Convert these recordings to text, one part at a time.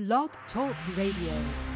Blog Talk Radio.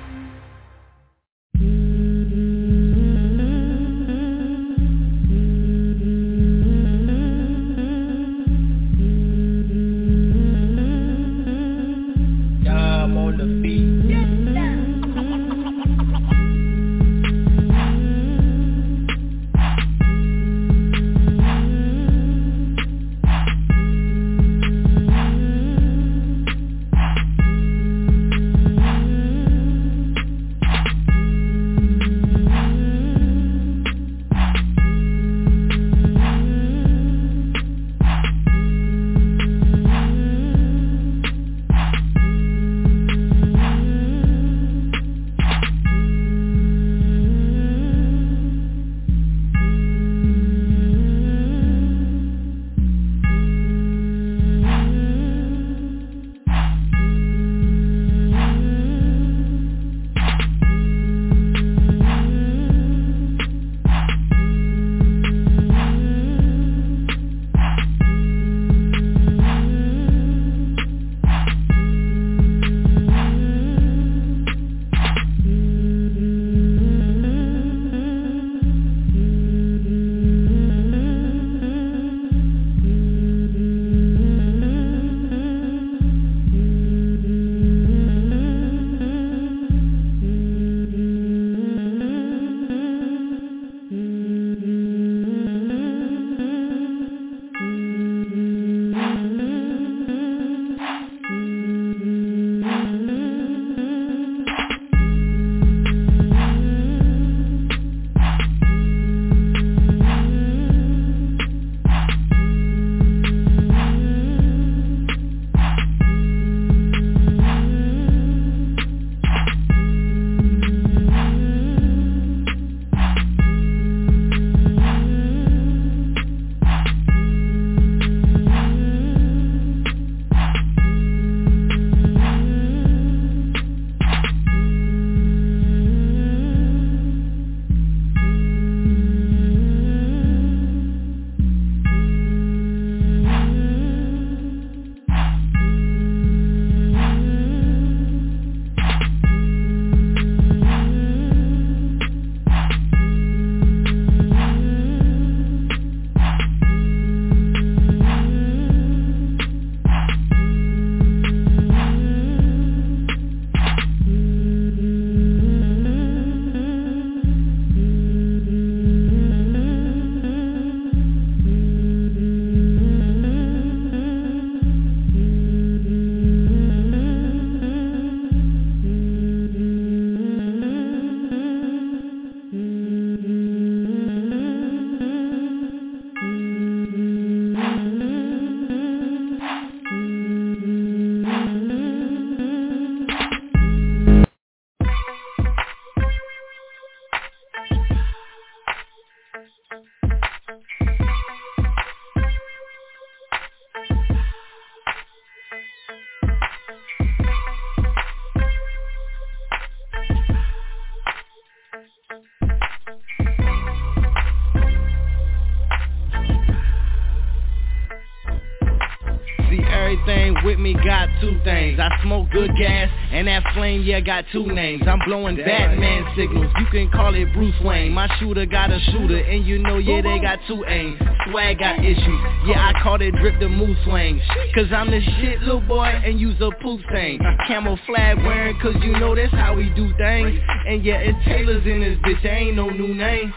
Me got two things. I smoke good gas, and that flame, yeah, got two names. I'm blowing Batman signals. You can call it Bruce Wayne. My shooter got a shooter, and you know, yeah, they got two aims. Swag got issues. Yeah, I call it drip the moose swing. Cause I'm the shit, little boy, and use a poop thing. Camouflage wearing, cause you know that's how we do things. And yeah, it's Taylor's in this bitch, there ain't no new name.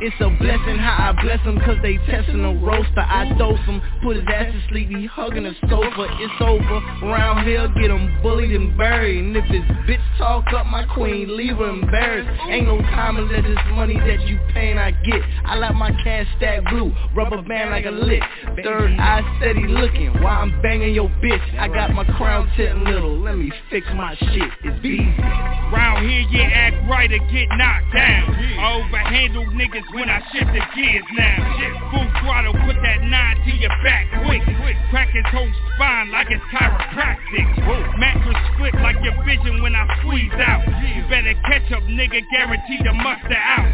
It's a blessing how I bless them, cause they testing a roaster. I dose him, put his ass to sleep, he hugging a sofa. It's over. Round here, get him bullied and buried. And if his bitch talk up my queen, leave her embarrassed. Ain't no time to let this money that you paying I get. I let my cash stack blue, rubber band like a lick. Third eye steady looking while I'm banging your bitch. I got my crown tip little, let me fix my shit. It's easy. Round here, you act right or get knocked down. I overhandle niggas when I shift the gears now. Full throttle, put that nine to your back quick. Crack his whole spine like it's chiropractic. Mattress split like your vision when I squeeze out. You better catch up, nigga, guaranteed to muster out.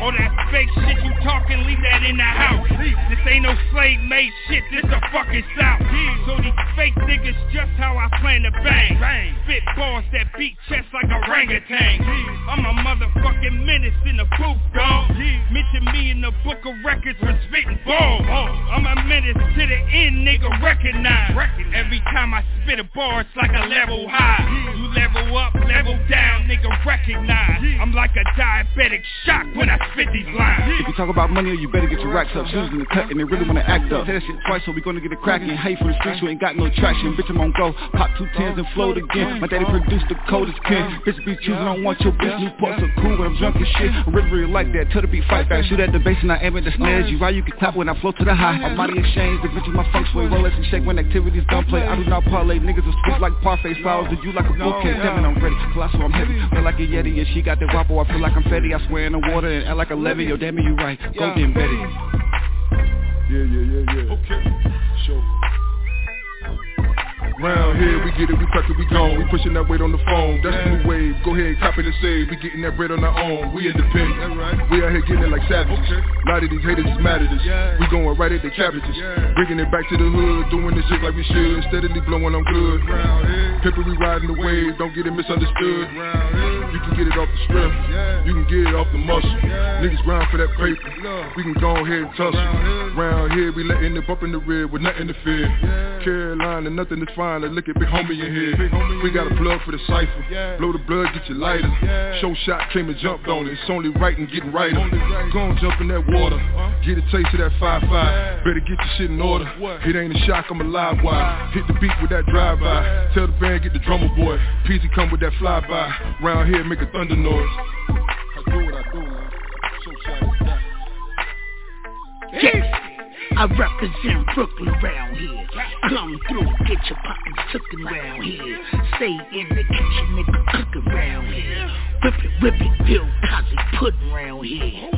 All that fake shit you talking, leave that in the house. This ain't no slave made shit, this a fucking South. So these fake niggas just how I plan to bang. Spit balls that beat chests like a orangutan. I'm a motherfucking menace in the booth, dog. Mention me in the book of records for spitting balls. I'm a menace to the end, nigga, recognize. Every time I spit a bar, it's like a level high. You level up, level down, nigga, recognize. I'm like a diabetic shock when I spit these lines. If you talk about money, you better get your racks up. Susan in the cut and they really wanna act up. Say that shit twice, so we gonna get it cracking. Mm-hmm. Hey, from the streets, you ain't got no traction. Bitch, I'm on go. Pop two tens and float again. My daddy mm-hmm. produced the coldest kin. Mm-hmm. Bitch be choosing, I want your bitch. New parts are cool, but I'm drunk as shit. I really, really like that. Tell the beat fight back. Shoot at the bass and I aim at the snares. You ride, you can clap when I flow to the high. I'm mighty exchange, the bitch is my funk sway. Rolex and shake when activities don't play. I do not parlay. Niggas are spit like parfait styles. Do you like a bouquet? Damn it, I'm ready. Colossal, I'm heavy. Feel like a Yeti and she got the wapo. I feel like I'm Fetty. I swear in the water and act like a levy. Yo, damn it, you right. Go get Betty. Yeah, yeah, yeah, yeah. Okay. Sure. Round here, we get it, we crack it, we gone. We pushing that weight on the phone. That's the new wave. Go ahead, copy the save. We getting that bread on our own. We independent. We out here getting it like savages. A lot of these haters is mad at us. We going right at their cabbages. Bringing it back to the hood, doing this shit like we should. Steadily blowing on good. Pepper, we riding the wave. Don't get it misunderstood. You can get it off the strip. You can get it off the muscle. Niggas grind for that paper. We can go ahead and tussle. Round here, we letting it bump in the rear with nothing to fear. Carolina, nothing is fine. Look at big homie in here. We got a plug for the cipher. Blow the blood, get your lighter. Show shot came and jumped on it. It's only right and getting righter. Go and jump in that water. Get a taste of that 5-5. Better get your shit in order. It ain't a shock, I'm a live wire. Hit the beat with that drive-by. Tell the band, get the drummer boy. Peasy come with that fly-by. Round here, make a thunder noise. I represent Brooklyn around here. Come through, get your pockets cooking around here. Stay in the kitchen, nigga, cooking around here. Whip it, whip it, Bill Cosby pudding around here.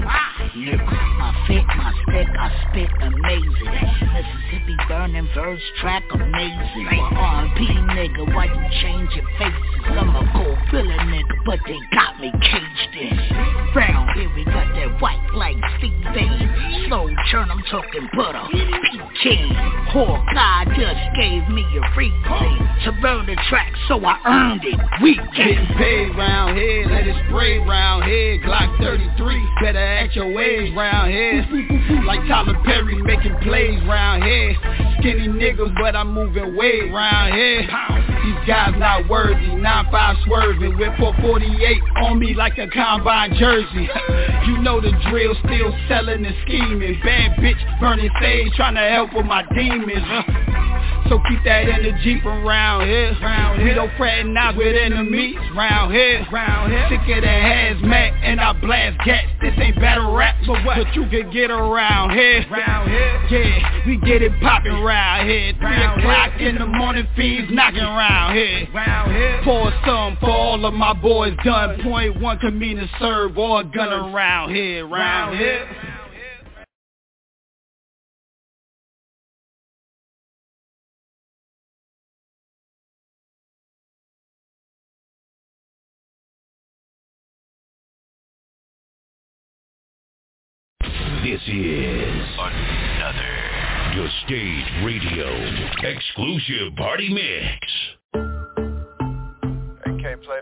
Nigga, my fit, my stick, I spit amazing. Mississippi burning verse track amazing. R&B nigga, why you change your faces? I'm a cold filler nigga, but they got me caged in. Round here we got that white like Steve Bain. Slow churn, I'm talking butter. Pecan, poor God just gave me a reason to burn the track, so I earned it. We Getting paid round here, let it spray round here. Glock 33, better act your ways round here. Like Tyler Perry making plays round here. Skinny niggas, but I'm moving weight round here. These guys not worthy, 9-5 swerving with 448 on me like a combine jersey. you know the drill, still selling and scheming. Bad bitch burning sage, trying to help with my demons. So keep that energy from round here. We don't fraternize with enemies round here. Round here. Sick of the hazmat and I blast gas. This ain't battle rap, but what? But you can get around here. Yeah, we get it poppin' round here. Three o'clock in the morning, fiends knocking round here. Round here. Pour some for all of my boys done. Point one can mean to serve or a gun around here. Round here. This is another Your Stage Radio exclusive party mix. Play play.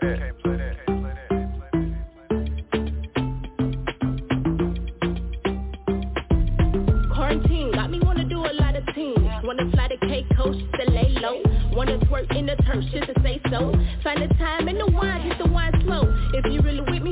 Quarantine got me wanna do a lot of things. Wanna fly the Cape Coast to lay low. Wanna twerk in the just to say so. Find the time and the wine, hit the wine slow. If you really with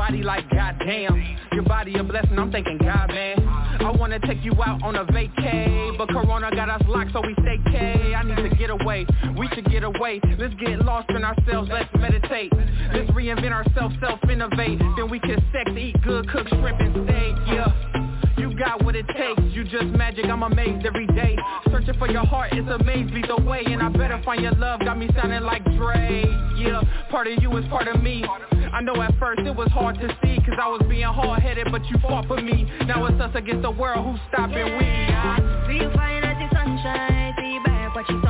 body like goddamn. Your body a blessing, I'm thinking God man. I wanna take you out on a vacay But Corona got us locked so we stay K. I need to get away, we should get away. Let's get lost in ourselves, let's meditate. Let's reinvent ourselves, self-innovate. Then we can sex, eat good, cook shrimp and steak, yeah. You got what it takes just magic, I'm amazed every day Searching for your heart, it's a maze, the way And I better find your love, got me sounding like Dre Yeah, part of you is part of me I know at first it was hard to see Cause I was being hard-headed, but you fought for me Now it's us against the world, who's stopping we? Yeah. See you flying as the sunshine, see you back, watch you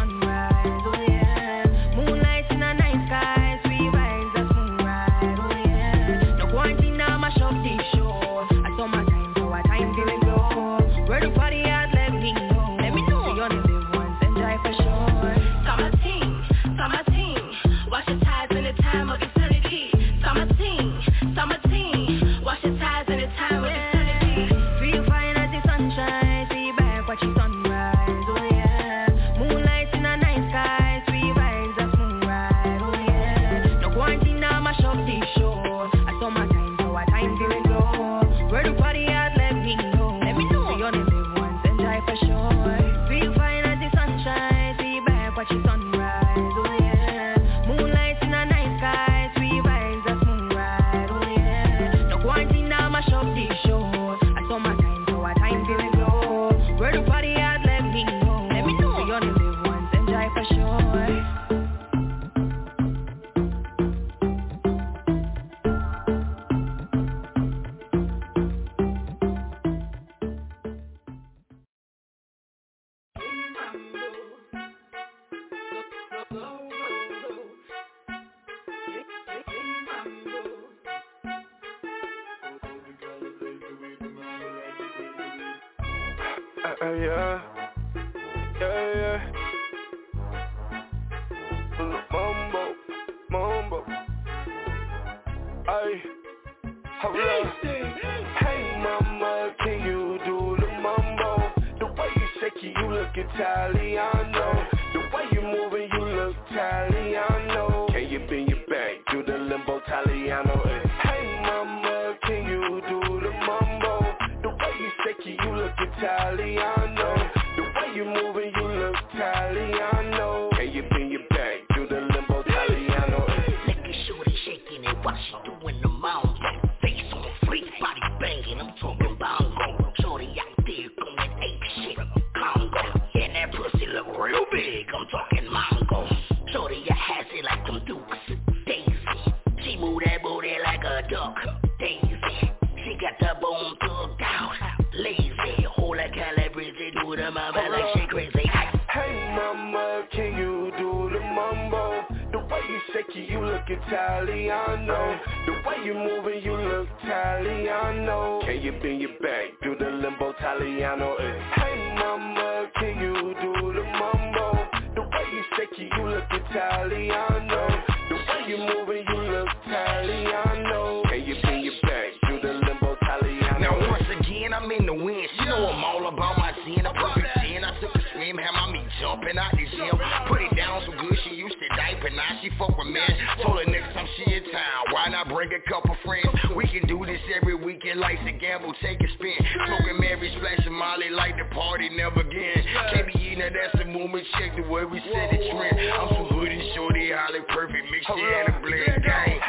swim, had my meat jumping out the gym Put it down so good, she used to diaper, now she fuck with men. Told her next time she in town, why not bring a couple friends? We can do this every weekend, life's a gamble, take a spin. Smoking Mary, splashing Molly like the party never again Can't be eating that's the movement, check the way we set the trend. I'm so hood and shorty, holly perfect, mixture it in a blend, gang.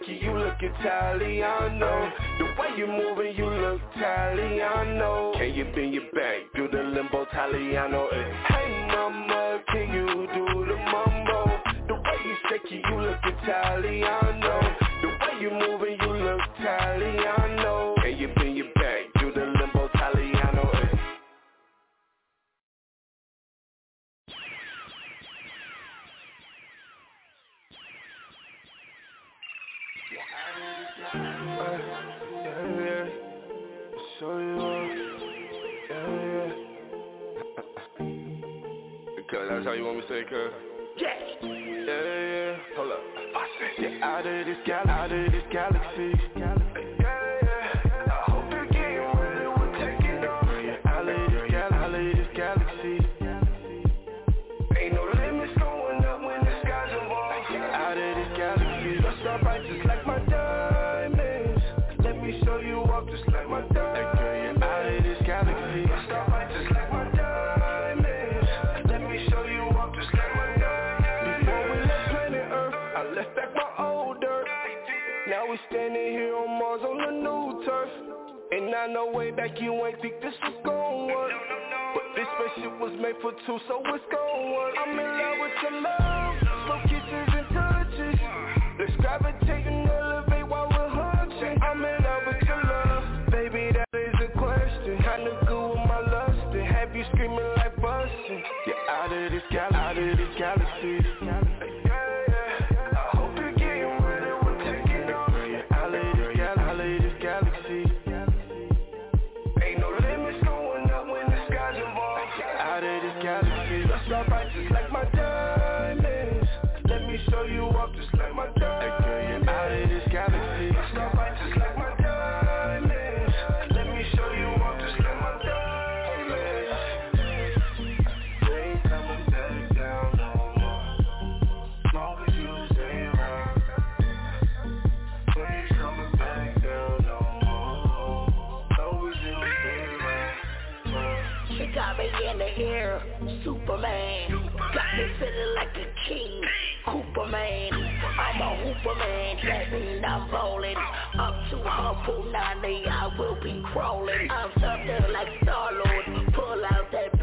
Ricky, you look Italiano. The way you moving, you look Italiano. Can you bend your back, do the limbo Italiano? Eh, hey mama, can you do the mumbo? The way you shaky, you look Italiano. The way you moving, show you off. Yeah, yeah. Cause that's how you want me to say, cuz. Yeah. Yeah, yeah. Hold up. I said, get Out of this galaxy. Out of this galaxy. I know way back you ain't think this was gon' work. But this spaceship was made for two, so it's gon' work. I'm in love with your love, Yeah, Superman. Got me feeling like a king. Cooper man. I'm a hooper man. That mean I'm rolling. Up to humble nine, I will be crawling. I'm something like Star-Lord. Pull out that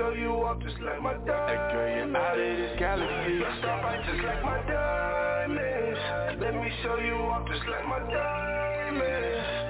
show you off, just like my diamonds. Hey girl, you're out of this galaxy Let's stop right just like my diamonds. Let me show you off, just like my diamonds.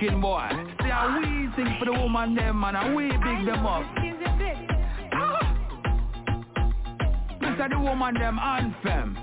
Ranking boy. See how we sing for the woman them man and we big them up. This the woman them anthem.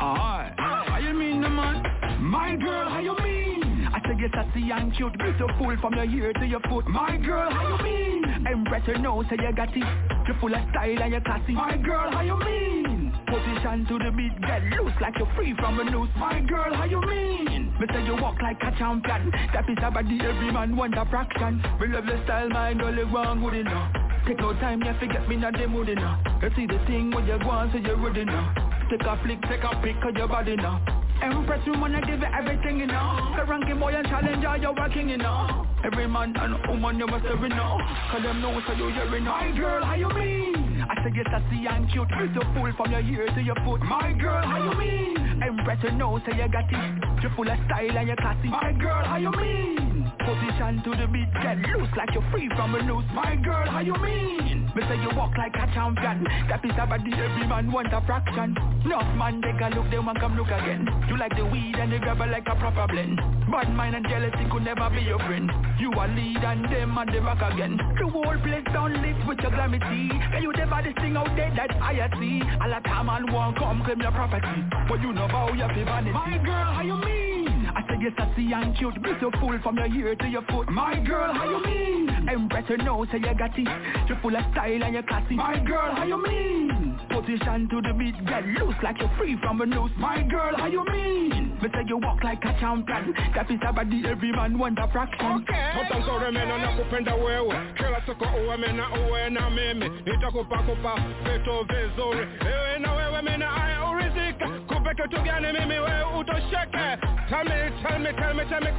Alright. How you mean the man? My girl, how you mean? I say you sassy and cute, beautiful from your ear to your foot. My girl, how you mean? Empress, your nose, say you got it. You're full of style and you're classy. My girl, how you mean? Position to the beat, get loose like you're free from a noose. My girl, how you mean? Me say you walk like a champion. That is a body every man want a fraction. Me love your style, my girl, you want good enough. Take no time, you forget me not the mood enough. You see the thing when you on, so you're ready now. Take a flick, take a pic of your body now. Empress, you wanna give it everything, you know. The ranking boy and challenger, you're working, you know. Every man and woman, you must every know. Cause them know, so you hear it now. My girl, how you mean? I say you're sassy and cute, beautiful from your ear to your foot. My girl, how you mean? Empress, you know, say you got it. You're full of style and you're classy. My girl, how you mean? Position to the beat, get loose like you're free from a noose. My girl, how you mean? Me say you walk like a champion. That is a body every man want a fraction. Enough man, they can look, they want come look again. You like the weed and the grabber like a proper blend. Bad mind and jealousy could never be your friend. You a lead and them and the rock again. The whole place down lit with your glamity. Can you the baddest thing out there that I see? All the time and won't come claim your property. But you know how you feel vanity. My girl, how you mean? I say you're sassy and cute, beautiful from your ear to your foot. My girl, how you mean? Empress, you know, say you got it. You're full of style and you're classy. My girl, how you mean? Position to the beat, get loose like you're free from a noose. My girl, how you mean? Me say you walk like a champion. That is a body every man want a fraction. Okay. Mtansore mena na kupenda wewe kila siku uwe mena uwe na mimi nitakupa kupa vitu vizuri ewe na wewe mena aya urizika kupe kitu gani mimi wewe utosheke tell me tell me tell me tell me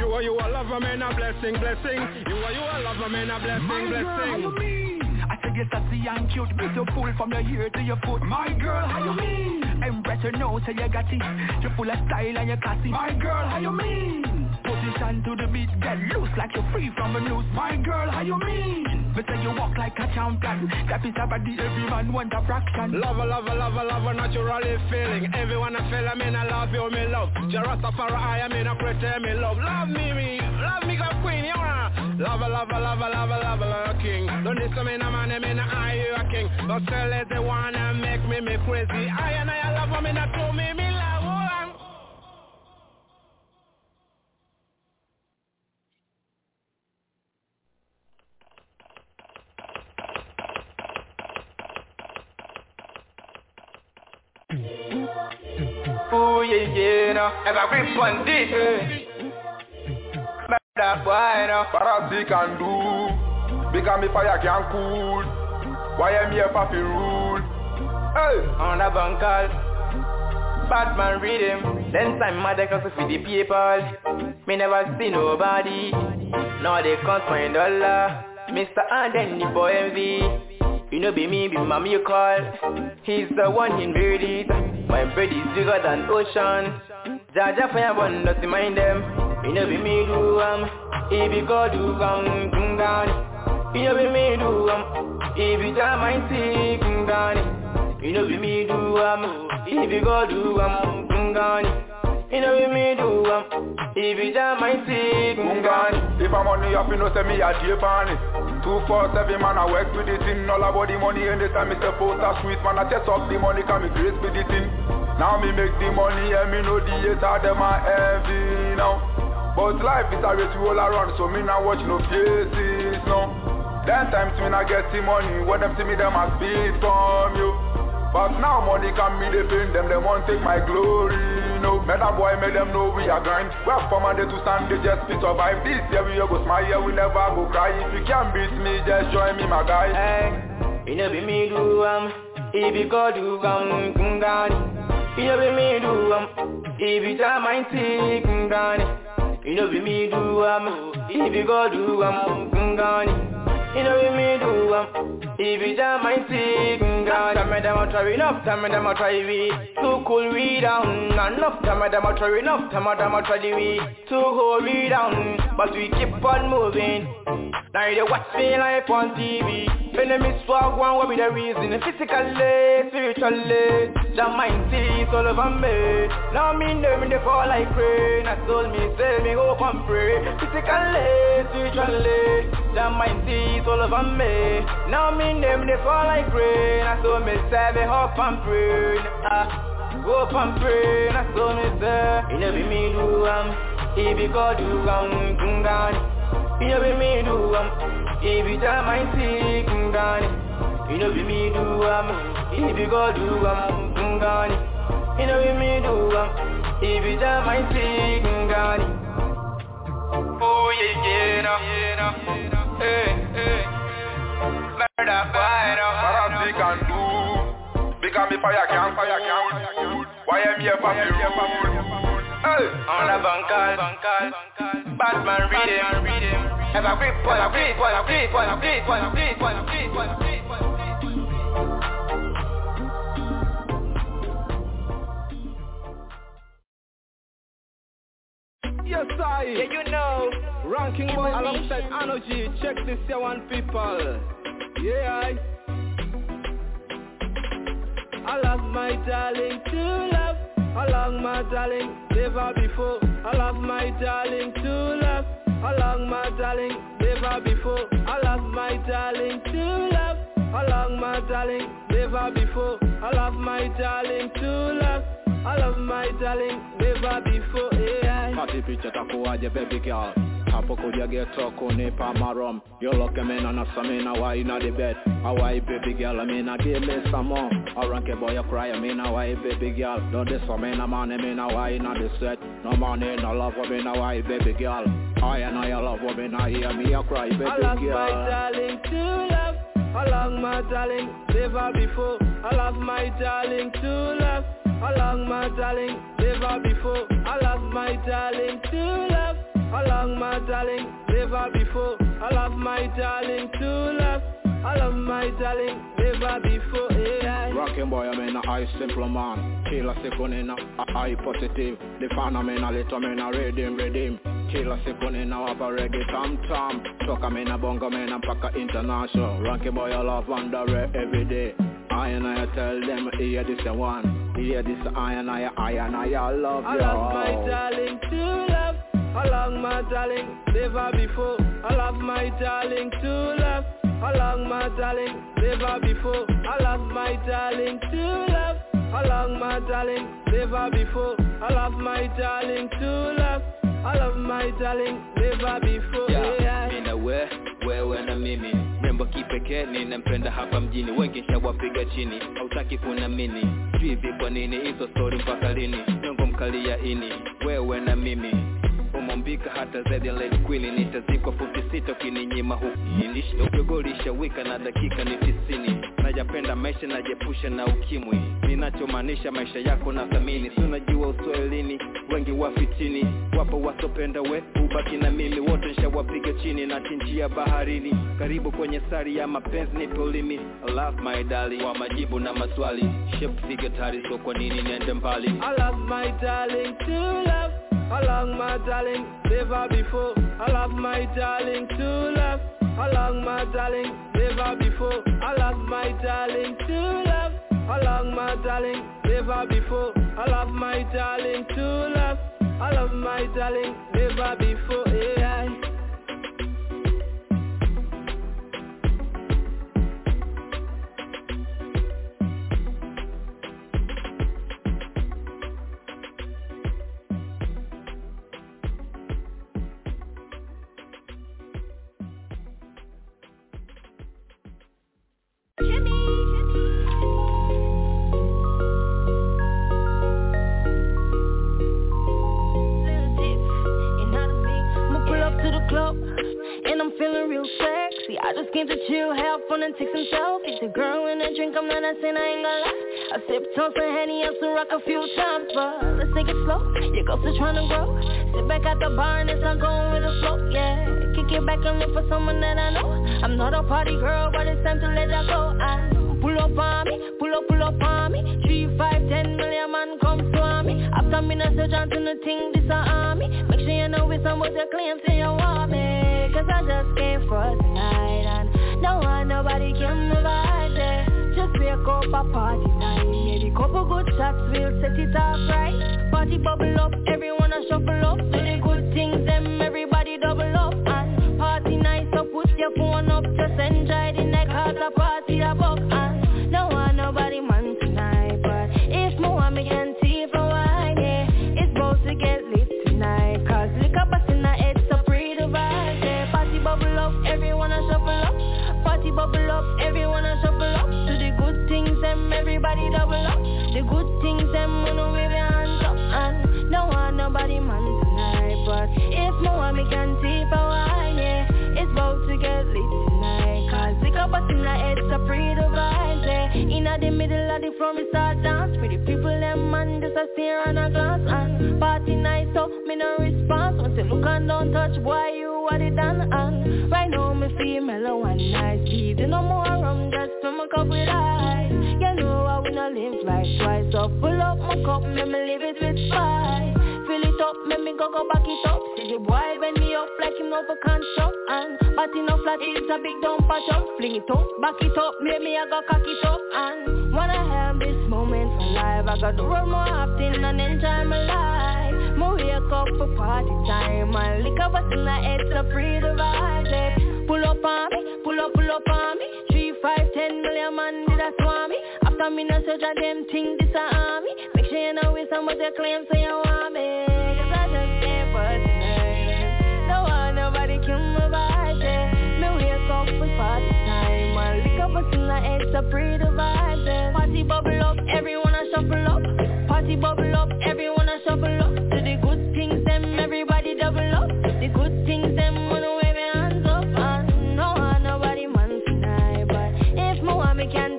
you are you a lover man a blessing blessing you are you a lover man a blessing My girl, how blessing you mean? I say you're sassy and cute, beautiful from your ear to your foot. My girl, how you mean? Empress, you know, say you got it. You're full of style and you're classy. My girl, how you mean? Position to the beat, get loose like you're free from a noose. My girl, how you mean? Me say you walk like a champion. That is a body every man want a fraction. Lover, lover, lover, lover, naturally feeling. Everyone I feel, I mean I love you, me love. Jarastafari, I mean I pretend me love. Love me, me, love me, go queen, you wanna Lover, lover, lover, lover, lover, lover, king. Don't listen me, no man, I mean I you a king. But still is the one that make me, me crazy. I and I love me, not to me, me love Ooh, yeah, yeah, no. I grip on this, that boy, no. Paradis can do Because me fire can cool Why am here papi rule Hey, on a bankal. Batman read him. Then time my deck also feed the people. Me never see nobody. Now they can't find dollar. Mr. Anden, the boy MV. You know be me, be mommy you call. He's the one in it. My bread is bigger than ocean. Jaja fire one, not to mind them. You know be me do um. If you go do um, kungani. You know be me do um. If you jam my tea, kungani. You know be me do um. If you go do um, kungani. You know be me do um. If you jam my tea, kungani. If I'm money up, you know say me a Japan Two four seven man, I work with the thing. All about the money anytime me step out a street Man, I chest up the money, can me grace with the thing. Now me make the money, and me know the hater, them a envy now. But life is a race we all around, so me not watch no faces, no. Then times me not get the money, when them see me, them a speed from you. But now money can be the pain, them they want take my glory, no Make that boy make them know we are grind. We have from Monday to Sunday just to survive. This year we go smile, we never go cry. If you can't beat me, just join me my guy. Hey, you know be me do um If you go do um You know be me do um If you jam my tea kungani. You know be me do um If you go do um you know what me do um If you jam my tea kungani Time me them a try enough Time me them a try we. Too cool we down Enough time me them a try enough Time me them a try the we. Too hold we down But we keep on moving. Now they watch me live on TV Enemies swag one what be the reason Physically, spiritually. Jam my teeth all over me. Now me know me they fall like rain. I told me say me hope and pray. Physically, spiritually Jam my teeth all over me. Now me know me they fall like rain. I told me say me hope and pray. Ah, Hope and pray. I told me say You know be me do um If you go do um You know be me do um If you jam my teeth kungani you know be me do um If you go do um You know be me do um If you jam my tea Kungani Oh yeah yeah no yeah no Hey hey Murder boy no Paradis can do Because me fire can fire can Why am here for Hey On a bankal Batman read him Have a grip on a grip on a grip on a grip grip Yes, I. Yeah, you know. Ranking boy alongside Energy. Check this here one people. Yeah, I. I love my darling to love. I love my darling never before. I love my darling to love. I love my darling never before. I love my darling to love. I love my darling never before. I love my darling to love. I love my darling, never before AI. Party picture takuwaje baby girl hapo kuja geto kunipa marom you look me na nasa me na why na the bed I why baby girl me na give me some more I rank a boy you cry me na why baby girl don't this for me na money me na why na the set no money eh, no love for me na why baby girl I and I love me na hear me a cry baby girl I love my darling to love. I love my darling, never before. I love my darling to love. I love my darling, never before. I love my darling to love. I love my darling, never before. I love my darling to love. I love my darling, never before. AI. Rockin' boy, I'm in a high simple man. Killer second in a high positive. The fan I'm in a little a redeem, redeem. Killer second in a have a reggae tom tom. Truck I'm in a bongo and pack a international. Rockin' boy, I love wonder every day. I and I tell them, hear this a one. Hear this I and I, I and I, I love I you. love my darling to love. I love my darling, never before. I love my darling to love. I love my darling, never before. I love my darling to love. I love my darling, never before. I love my darling to love. I love my darling, never before. Yeah, Yeah. mina we wewe na mimi rembo kipekee ninampenda hapa mjini. Wengi shawapiga chini hautaki kunamini. Hivi kwa nini hizo stori mpaka lini? Nyongo mkali ya ini wewe na mimi umombika hata zaidi ya Lady Queen nitazikwa futi sita ukininyima huinishi ukigolisha wika na dakika ni tisini. Najapenda maisha najepusha na ukimwi. Ninachomaanisha maisha yako na thamini. Si unajua uswahilini wengi wafitini wapo wasopenda we ubaki na mimi. Wote nshawapiga chini na chinjia baharini. Karibu kwenye sari ya mapenzi nipe ulimi. Love my darling. Wa majibu na maswali. Shape tari so kwa nini niende mbali? I love my darling to love. I love my darling, never before. I love my darling to love. I love my darling, never before. I love my darling to love. I love my darling, never before. I love my darling to love. I love my darling, never before. AI. I came to chill, have fun and take some selfies. The girl in a drink, I'm not saying I ain't gonna lie. I sip tons of Henny up to rock a few times, but let's take it slow. Your girl's still trying to grow. Sit back at the bar and it's not going with the flow, yeah. Kick it back and look for someone that I know. I'm not a party girl, but it's time to let that go. I pull up on me, pull up, pull up on me. Three, five, ten million man come to me. After me, not search onto the thing, this a army. Make sure you know it's somebody that claims say you want me. Cause I just came for tonight and no one, nobody can provide it. Just wake up a party night. Maybe couple good shots, we'll set it off right. Party bubble up, everyone a shuffle up. Do the good things, them everybody double up. And party night, so put your phone up. Everybody double up. The good things, them wanna wave your hands up. And no one, nobody man tonight. But if more, me can see for why, yeah. It's about to get lit tonight. Cause liquor bust in the head, so pretty vibe, yeah. Inna the middle of the floor, me start dance. Pretty people, them man, just a stare and a glance. And party night, so me no response. Want to look and don't touch, boy, you what it done. And right now, me feel mellow and nice. Need no more rum, just fill my cup with. I wanna live twice. So pull up my cup, make me live it with spice. Fill it up, make me go go back it up. See the boy bend me up like him over construct. And party no flat, it's a big dump a jump. Fling it up, back it up, make me I go cock it up. And wanna have this moment for life. I got to run more often and enjoy my life. Me wake up for party time. And liquor bust in the head, so free the vibe. yeah. Pull up on me, pull up, pull up on me. Three, five, ten million man did a swami. No search a them thing, this a army. Make sure chain and with so much you claim so you want me Cause I just can't for No one, nobody can move out there Me wake up for party time. And lick up us in the head so pretty vibes Party bubble up, everyone a shuffle up. Party bubble up, everyone a shuffle up. To the good things, them everybody double up. The good things, them wanna wave your hands up. No one, nobody man tonight. But if want, me can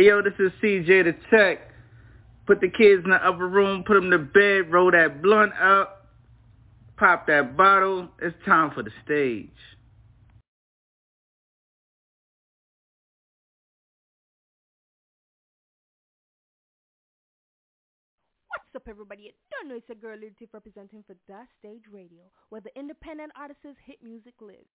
Hey yo, this is CJ the Tech. Put the kids in the upper room, put them to bed, roll that blunt up, pop that bottle. It's time for the stage. What's up, everybody? You don't know it's a girl Tiff representing for That Stage Radio, where the independent artists hit music lives.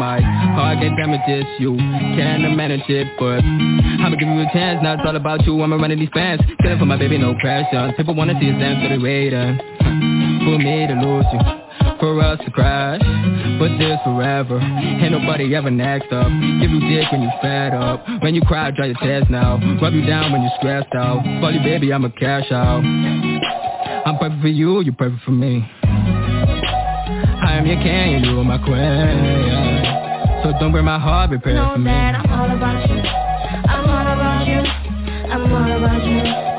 My Heart get damages, you. Can't manage it But I'ma give you a chance, now it's all about you. I'ma run these fans, killing for my baby, no pressure. People wanna see us dance, so they waiting For me to lose you. For us to crash. But this forever. Ain't nobody ever next up. Give you dick when you fed up. When you cry, dry your tears now. Rub you down when you're stressed out. For you, baby, I'ma cash out. I'm perfect for you, you're perfect for me. I am your king, you are my queen don't break my heart, Know for me that I'm all about you. I'm all about you. I'm all about you.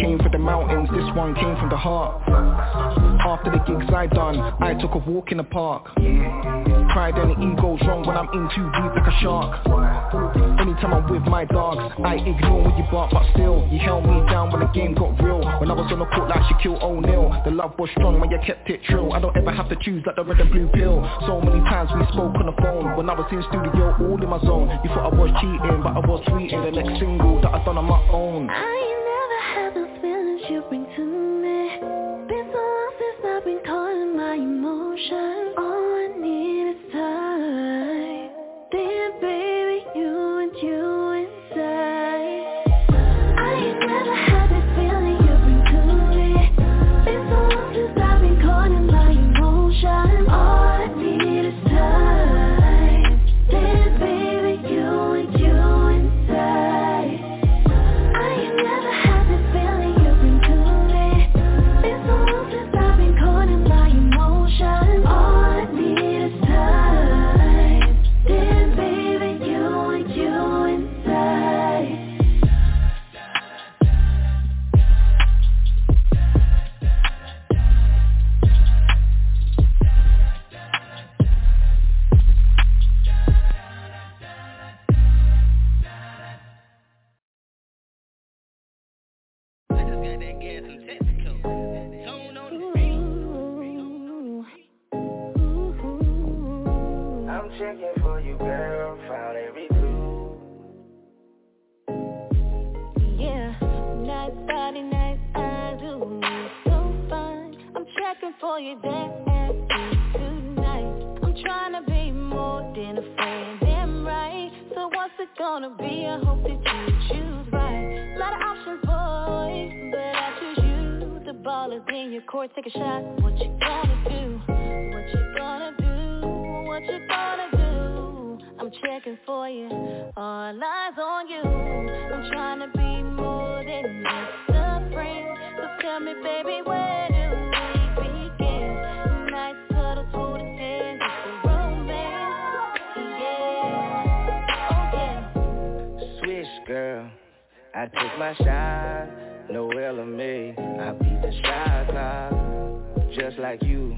Came from the mountains, this one came from the heart. After the gigs I done, I took a walk in the park. Pride and ego's wrong when I'm in too deep like a shark. Anytime I'm with my dogs, I ignore when you bark, but still, you held me down when the game got real. When I was on the court like Shaquille O'Neal, the love was strong when you kept it true. I don't ever have to choose like the red and blue pill. So many times we spoke on the phone. When I was in studio, all in my zone. You thought I was cheating, but I was tweeting the next single that I done on my own. For you there tonight. I'm trying to be more than a friend, damn right. So what's it gonna be? I hope that you choose right. Lot of options, boy, but I choose you. The ball is in your court, take a shot. What you gonna do? What you gonna do? What you gonna do? I'm checking for you. All eyes on you. I'm trying to be more than just a friend. So tell me, baby, where Took my shot. No LMA. I beat the shot clock. Just like you.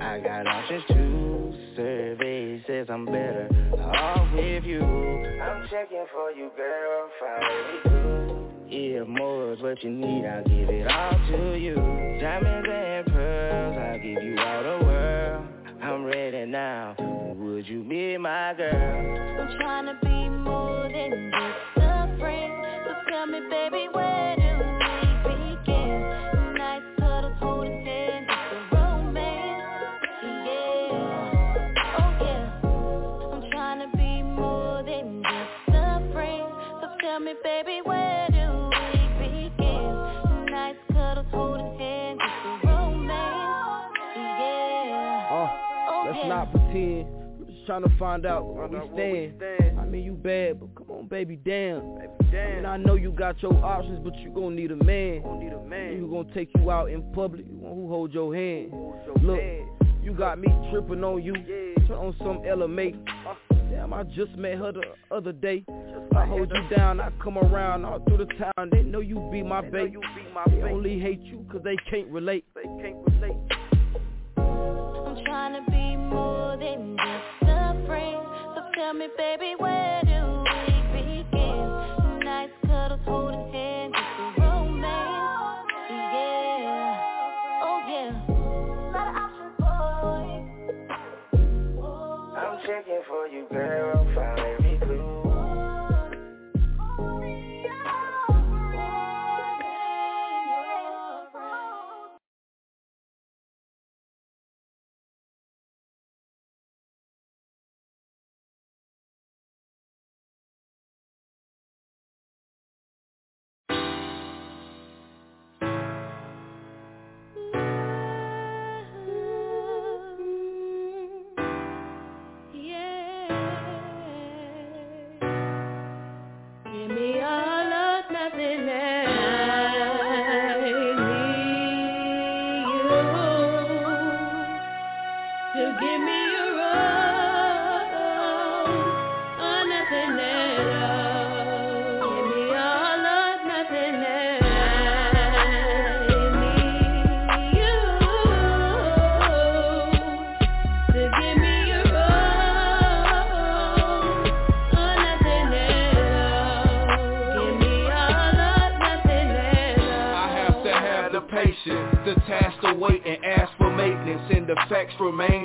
I got options too. Survey says I'm better off with you. I'm checking for you, girl. Every clue. Yeah, more is what you need. I'll give it all to you. Diamonds and pearls. I'll give you all the world. I'm ready now. Would you be my girl? I'm trying to be more than tell me, baby, where just trying to find out where we stand. I mean, you bad, but come on, baby, damn. I mean, I know you got your options, but you gon' need a man. Who gonna take you out in public? Who hold your hand? Look, you got me tripping on you, Turn on some LMA. Damn, I just met her the other day. I hold you down, I come around all through the town. They know you be my baby. They only hate you cause they can't relate. They can't relate. I'm trying to be more than just So tell me, baby, where do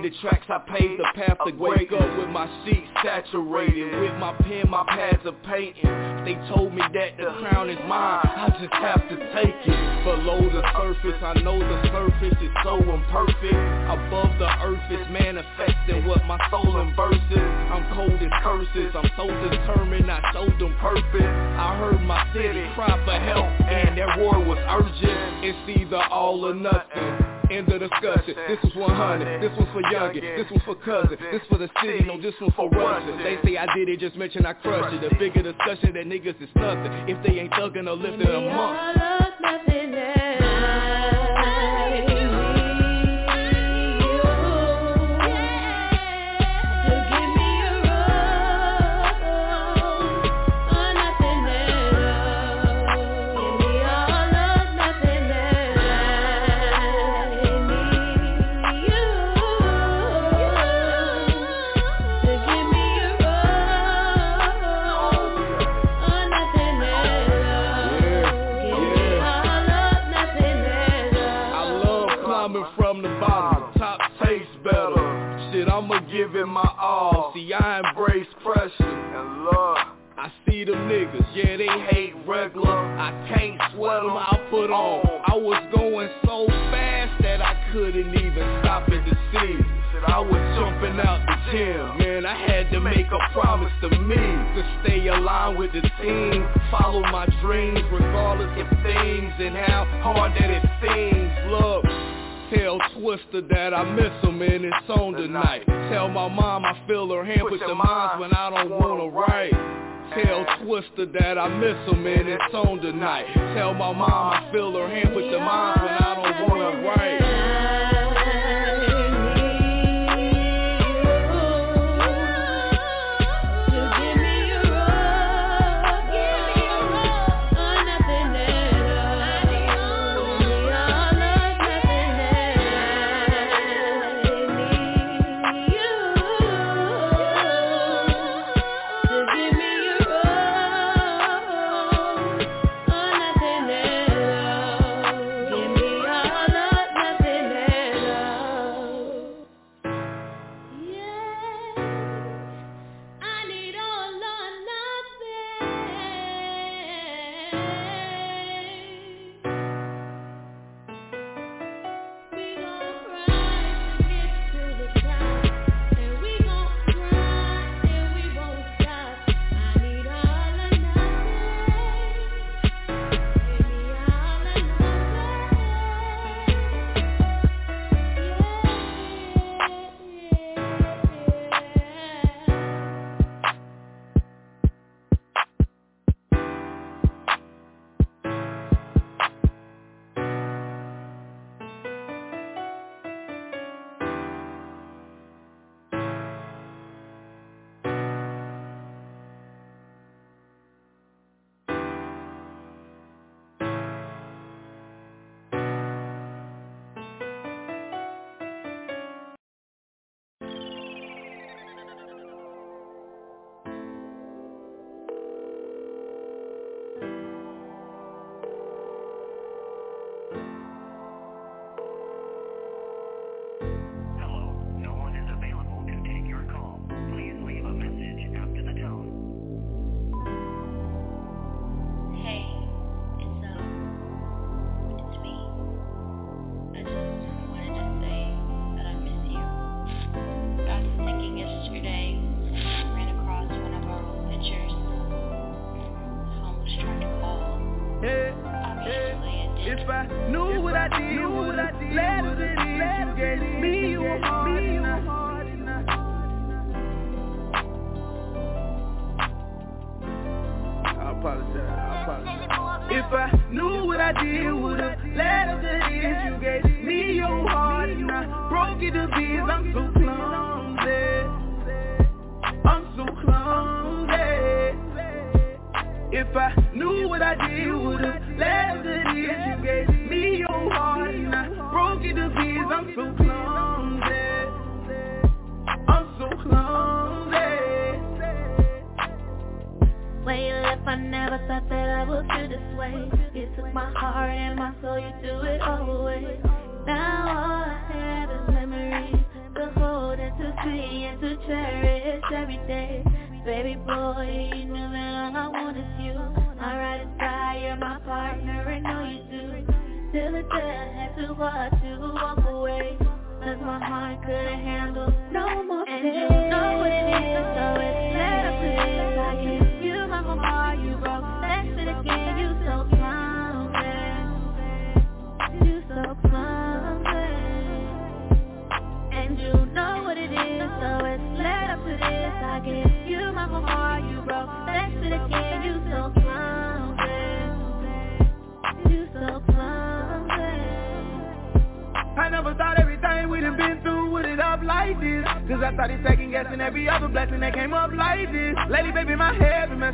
The tracks, I paved the path to wake up with my sheet saturated. With my pen, my pads are painting. They told me that the crown is mine, I just have to take it. Below the surface, I know the surface is so imperfect. Above the earth is manifesting what my soul inverses. I'm cold as curses, I'm so determined, I showed them purpose. I heard my city cry for help, and that war was urgent. It's either all or nothing End of discussion. This was 100. This one's for youngin. This one's for cousin. This for the city. No, this one's for Russia. They say I did it, just mention I crushed it. The bigger discussion that niggas is nothing. If they ain't thuggin' or lifting a month. My mom.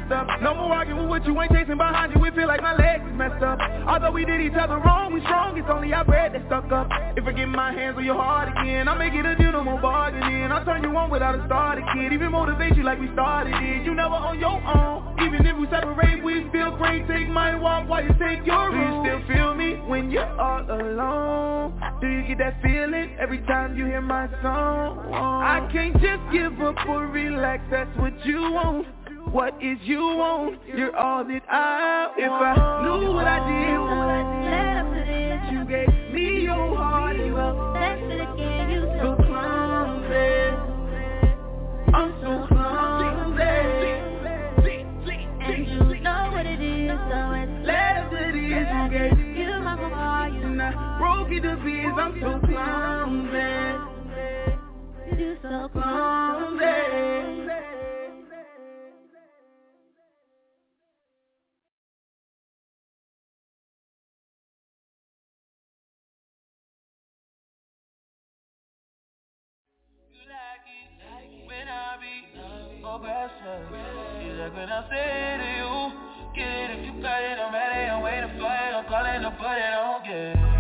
messed up. No more arguing with what you ain't chasing behind you. We feel like my legs is messed up. Although we did each other wrong, we strong It's only our bread that stuck up. If I get my hands on your heart again I make it a deal, no more bargaining. I'll turn you on without a starter, kid Even motivate you like we started it. You never on your own. Even if we separate, we still pray Take my walk while you take your Do you still feel me when you're all alone? Do you get that feeling every time you hear my song? I can't just give up or relax, that's what you want. What is you want? You're all that I want. If I knew what I did, left you gave me your heart. You so clumsy. I'm so clumsy. And you know what it is, so it's left it is. You gave broke it to pieces. I'm so clumsy. you're so clumsy. your precious You look what I say to you? Get it if you got it, I'm ready, I'm waiting for it. I'm calling to put it on, yeah.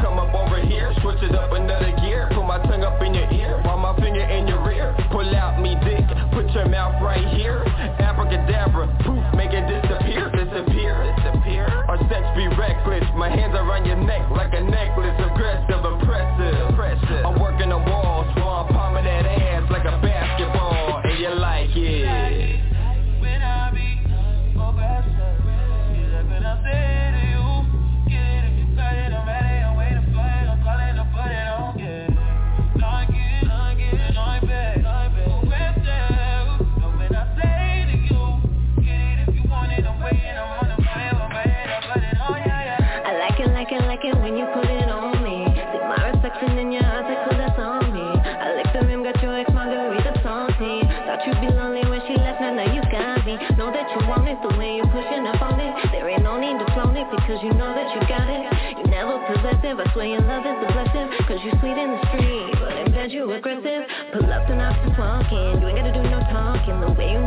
Come up over here Switch it up another gear Put my tongue up in your ear While my finger in your rear. Pull out me dick Put your mouth right here. Abracadabra Poof, make it disappear. Disappear, disappear. Our sex be reckless My hands around your neck Like a necklace. Aggressive, oppressive, oppressive. walking. You ain't gotta do no talking. The way you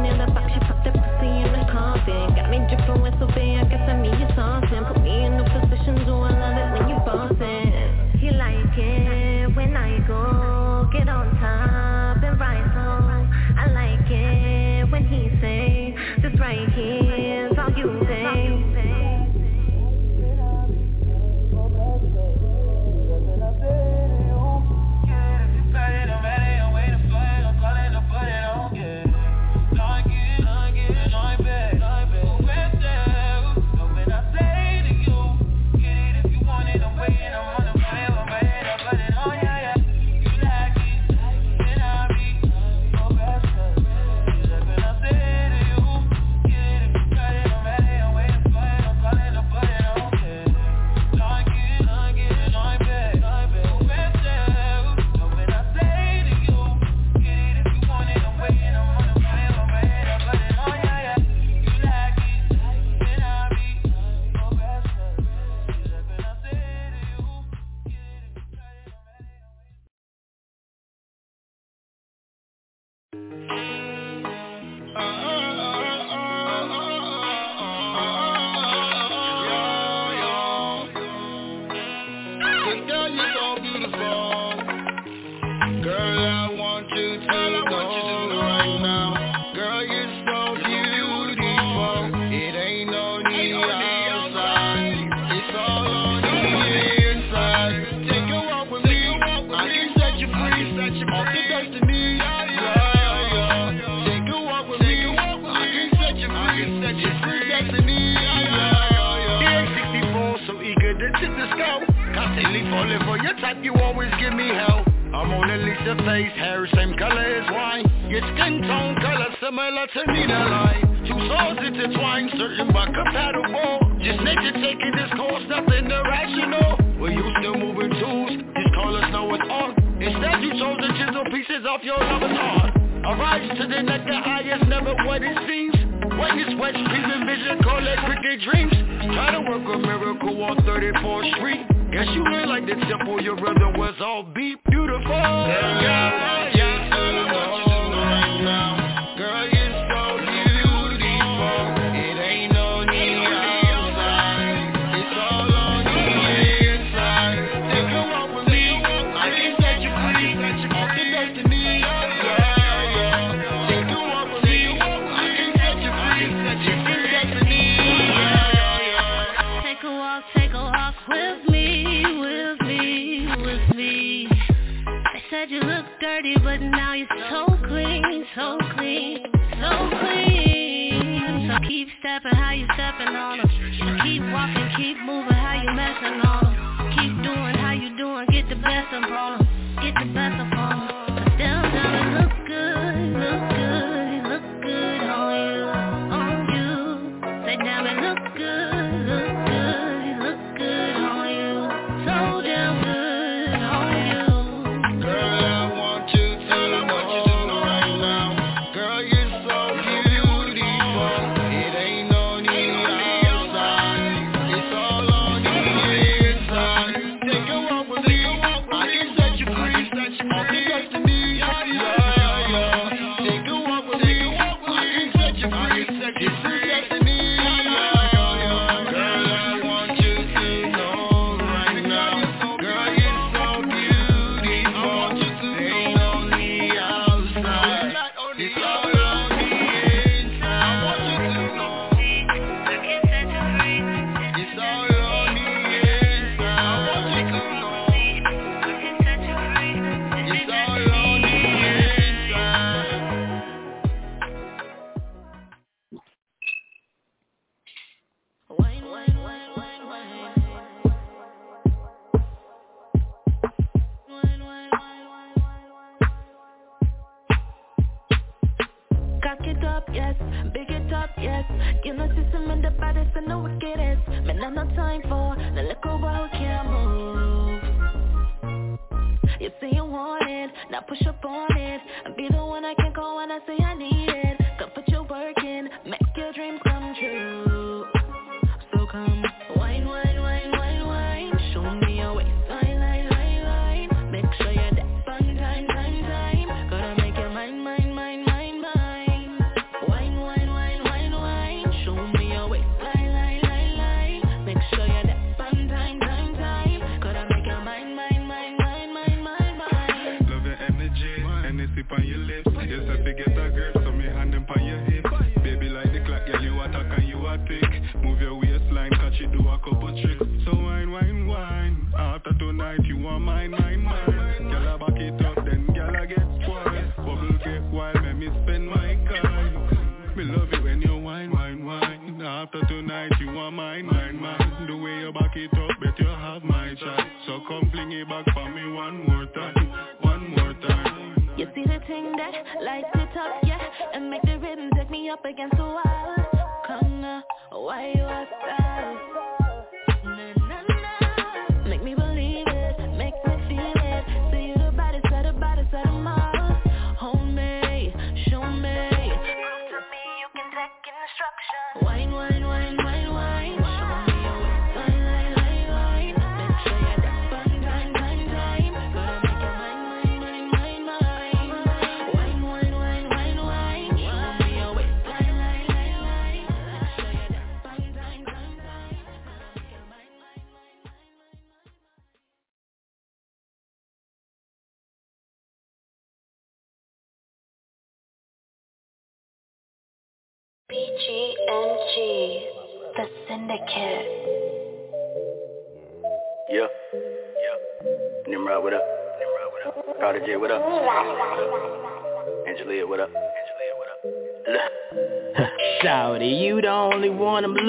walk, take a walk with me, with me, with me. I said you look dirty, but now you're so clean, so clean, so clean. So keep stepping, how you stepping on them. Keep walking, keep moving, how you messing on them. Keep doing, how you doing, get the best of them. Get the best of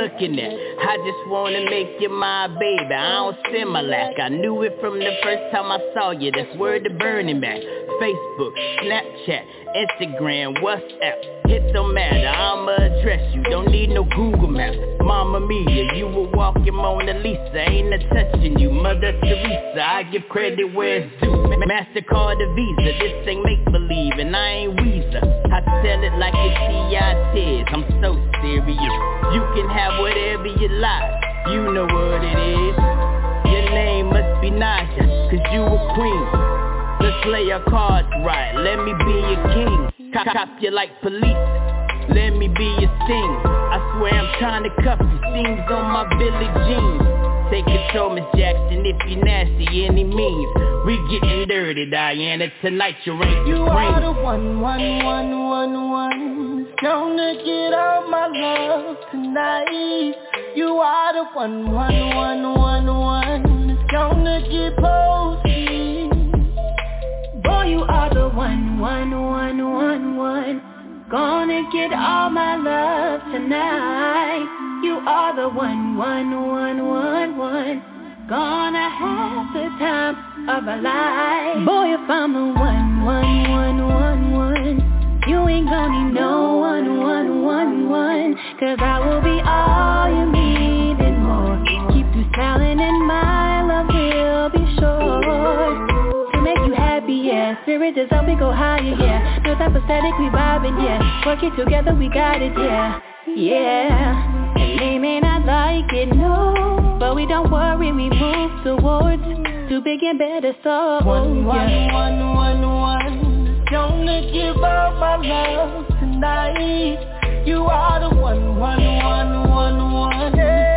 looking at I just wanna make you my baby. I don't lack. I knew it from the first time I saw you. That's word to Burning Man Facebook, Snapchat, Instagram, WhatsApp. It don't matter, I'ma address you. Don't need no Google Maps Mama Mia, you a walking Mona Lisa Ain't a touching you, Mother Teresa I give credit where it's due. MasterCard or Visa. This ain't make-believe and I ain't I tell it like it's CITs I'm so serious. You can have whatever you like. You know what it is. Your name must be Naja Cause you a queen. Let's play our cards right, let me be your king. Cop, you like police, let me be your sting. I swear I'm trying to cuff you, seams on my Billie jeans Take control, Miss Jackson, if you nasty, any means. We getting dirty, Diana, tonight you ain't You are the one, one, one, one, one. Gonna get all my love tonight. You are the one, one, one, one, one. Gonna get posted. Boy, you are the one, one, one, one, one Gonna get all my love tonight. You are the one, one, one, one, one. Gonna have the time of a life. Boy, if I'm the one, one, one, one, one You ain't gonna need no one, one, one, one. Cause I will be all you need and more. Keep you smiling and my yeah. Spirit is up, we go higher, yeah. No type of static, we vibing, yeah. Working together, we got it, yeah. Yeah. And they may not like it, no. But we don't worry, we move towards To big and better, so One, one, yeah. one, one, one. Gonna give up my love tonight. You are the one, one, one, one, one. Gonna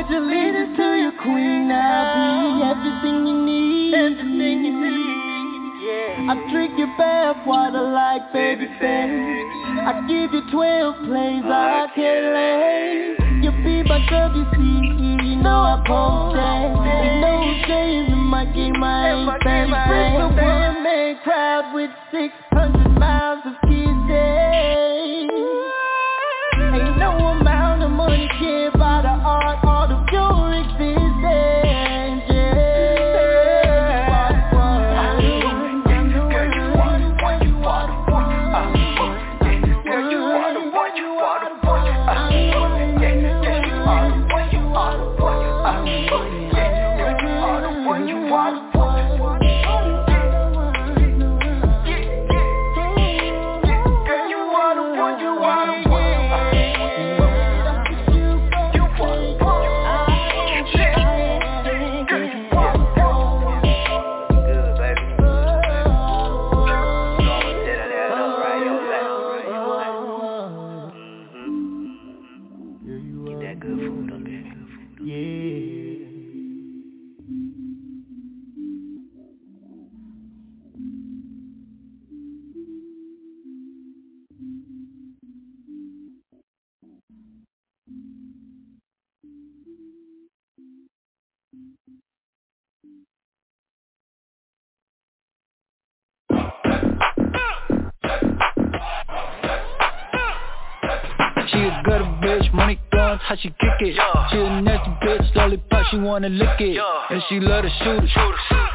I pledge allegiance to your queen. I'll be everything you need. Everything you need. Yeah. I drink your bath water like baby face. I give you 12 plays, I can't lay. You be my WC, you know I post that. You know James in my game, I ain't fan friend. a one-man crowd with 600 miles of kisses. She kick it. Yeah. She a nasty bitch, lollipop, she wanna lick it. Yeah. And she love to shoot it.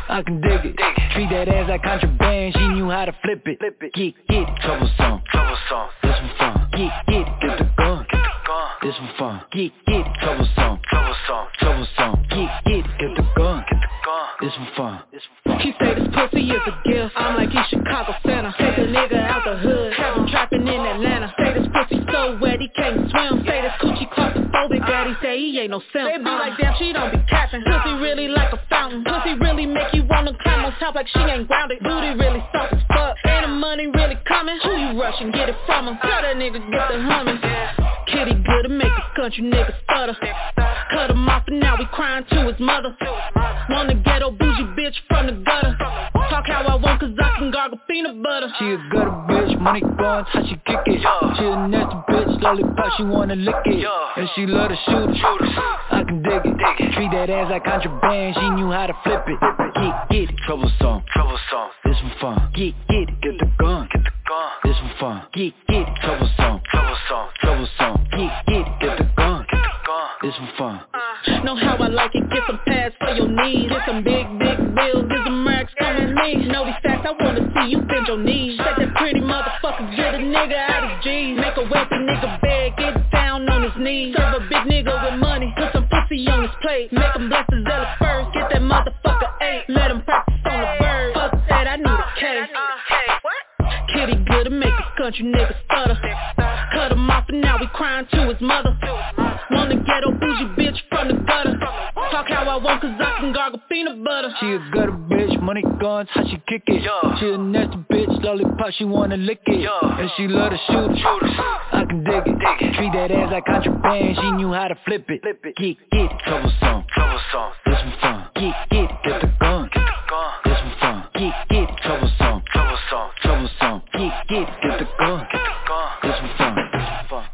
I can dig it. dig it. Treat that ass like contraband, she knew how to flip it. Flip it. Get, get it, troublesome. Troublesome. This for fun. Get, get it, get the gun. Get the gun. This for fun. Get, get it, troublesome. Troublesome. Troublesome. Get, get it, get the gun. Get the gun. This for fun. This for fun. She say this pussy is a gift. I'm like he's Chicago Center. Take a nigga out the hood. Have him trapping in Atlanta. Say this pussy so wet he can't swim. Say this coochie claustrophobic. Daddy say he ain't no simp. They be uh-uh. like damn she don't be capping. Pussy really like a fountain. Pussy really make you wanna climb on top like she ain't grounded. Booty really soft as fuck. And the money really coming. Who you rushing? Get it from him. Tell that nigga get the humming. Kitty good to make a country nigga stutter. Cut him off and now we crying to his mother. Want a ghetto bougie bitch from the gutter. Talk how I want cause I can gargle peanut butter. She a gutter bitch, money guns, how she kick it She a nasty bitch, lollipop, she wanna lick it. And she love to shoot it, I can dig it. Treat that ass like contraband, she knew how to flip it. Get, get it, troublesome, troublesome This one fun, get, get it, get the gun, get the gun. This one fun, get, get it, troublesome, troublesome, troublesome Get, get it, get the gun, get the gun. This one fun. Uh. Know how I like it, get some pads for your knees. Get some big, big bills, get some racks come with me Know these facts, I wanna see you bend your knees. Set that pretty motherfucker, get a nigga out of G's Make a wealthy nigga beg, get down on his knees. Serve a big nigga with money, put some pussy on his plate. Make him bless his first, get that motherfucker eight. Let him practice on the bird, fuck that, I need a case uh, Kitty good to make a country nigga stutter. Cut him off and now we crying to his mother. Want a ghetto bougie bitch from the gutter. Talk how I want cause I can gargle peanut butter. She a gutter bitch, money guns, how she kick it. She a nasty bitch, lollipop, she wanna lick it. And she love to shoot it, I can dig it. Treat that ass like contraband, she knew how to flip it. Get, get it, troublesome, troublesome. This one fun, get, get it, get the gun, get the gun. This one fun, get, get it, troublesome, troublesome, troublesome. Get, get it, get the gun, get the gun This one fun, this fun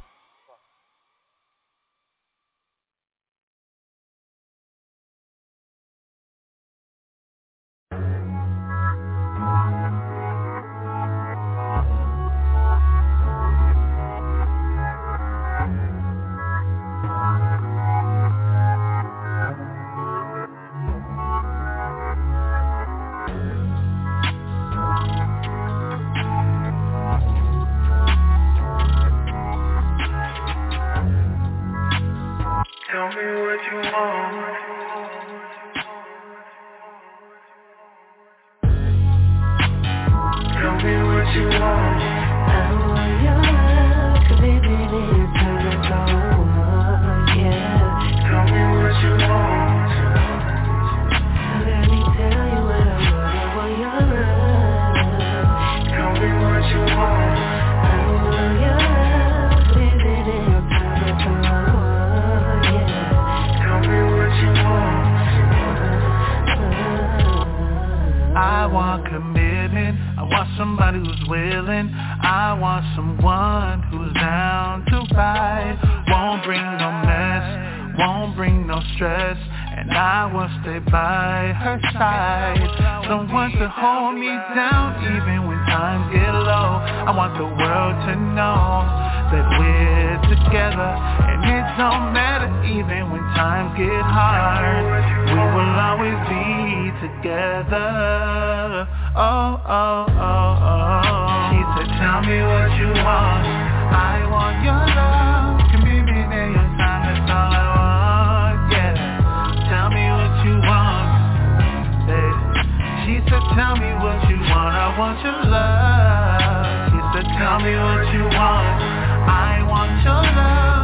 Someone who's down to ride. Won't bring no mess, won't bring no stress. And I will stay by her side. Someone to hold me down even when times get low. I want the world to know that we're together. And it don't matter even when times get hard. We will always be together. Oh, oh, oh, oh. Tell me what you want. I want your love. And your time, that's all I want. Yeah. Tell me what you want. She said, tell me what you want. I want your love. She said, tell me what you want. I want your love.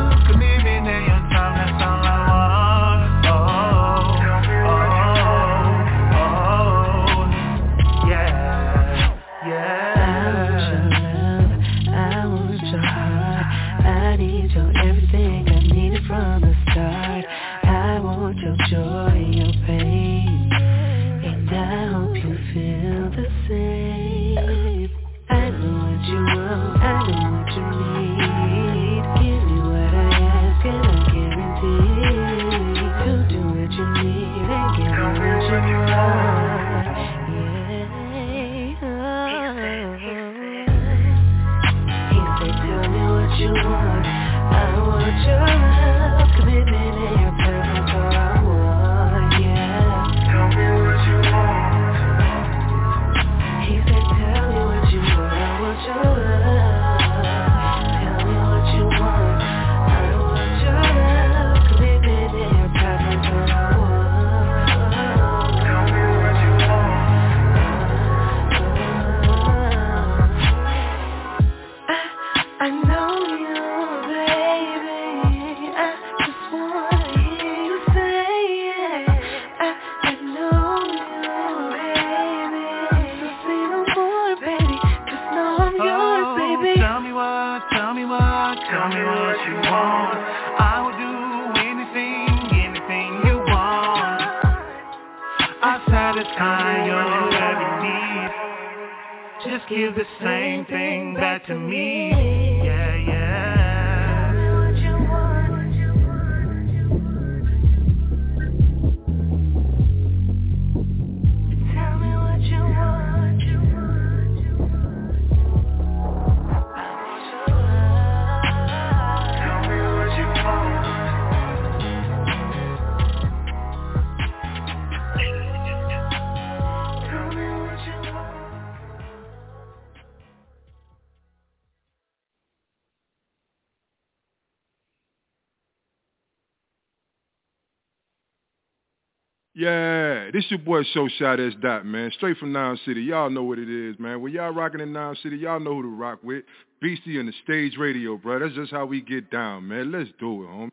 Yeah, this your boy Show Shot S Dot, man. Straight from Nine City. Y'all know what it is, man. When y'all rocking in Nine City, y'all know who to rock with. Beastie and the stage radio, bro. That's just how we get down, man. Let's do it, homie.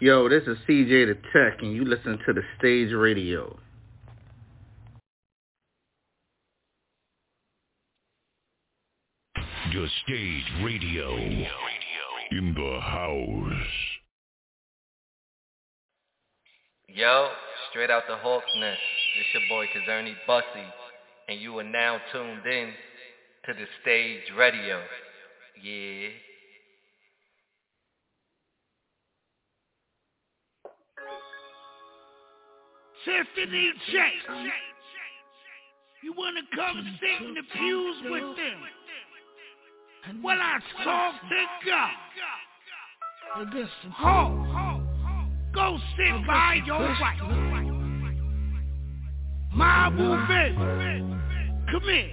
Yo, this is CJ the Tech, and you listen to the stage radio. The stage radio in the house. Yo, straight out the Hawk's Nest. This your boy Kazerny Bussy, and you are now tuned in to the stage radio. Yeah. Tiffany J. You wanna come sit in the pews with them? Well, I talk to God. Ho, go sit by your wife. My woman, come here.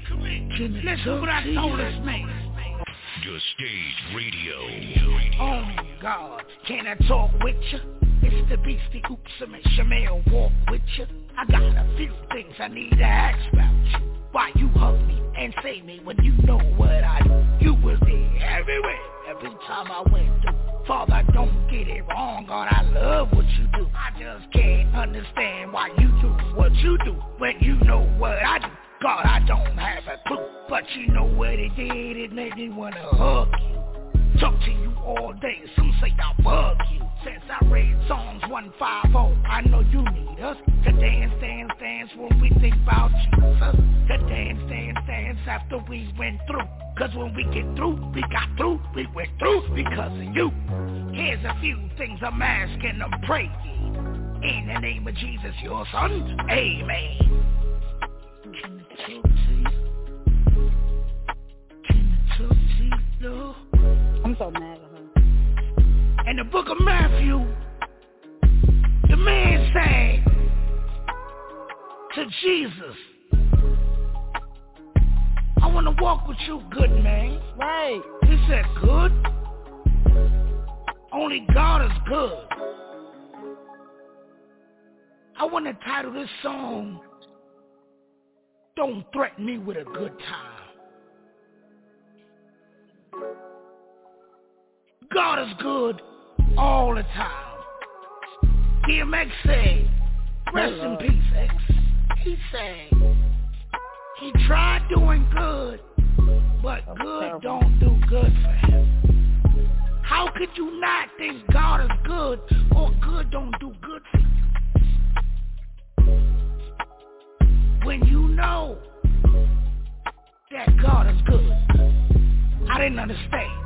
Listen what I told this man. The stage radio. Oh God, can I talk with you? It's the beastie oops and make Shamel walk with you. I got a few things I need to ask about you. Why you hug me and say me when you know what I do? You was there everywhere, every time I went through. Father, don't get it wrong, God, I love what you do. I just can't understand why you do what you do when you know what I do. God, I don't have a clue, but you know what it did, it made me wanna hug you. Talk to you all day, some say I bug you. Since I read Psalms 150, I know you need us to dance, dance, dance when we think about Jesus. To dance, dance, dance after we went through. Cause when we get through, we got through, we went through because of you. Here's a few things I'm asking, I'm praying. In the name of Jesus, your son, amen. I'm so mad. In the book of Matthew, the man said to Jesus, I want to walk with you, good man. Right. He said, good? Only God is good. I want to title this song, Don't Threaten Me with a Good Time. God is good all the time. DMX said, rest in peace, X. He said, he tried doing good, but good don't do good for him. How could you not think God is good or good don't do good for you? When you know that God is good. I didn't understand.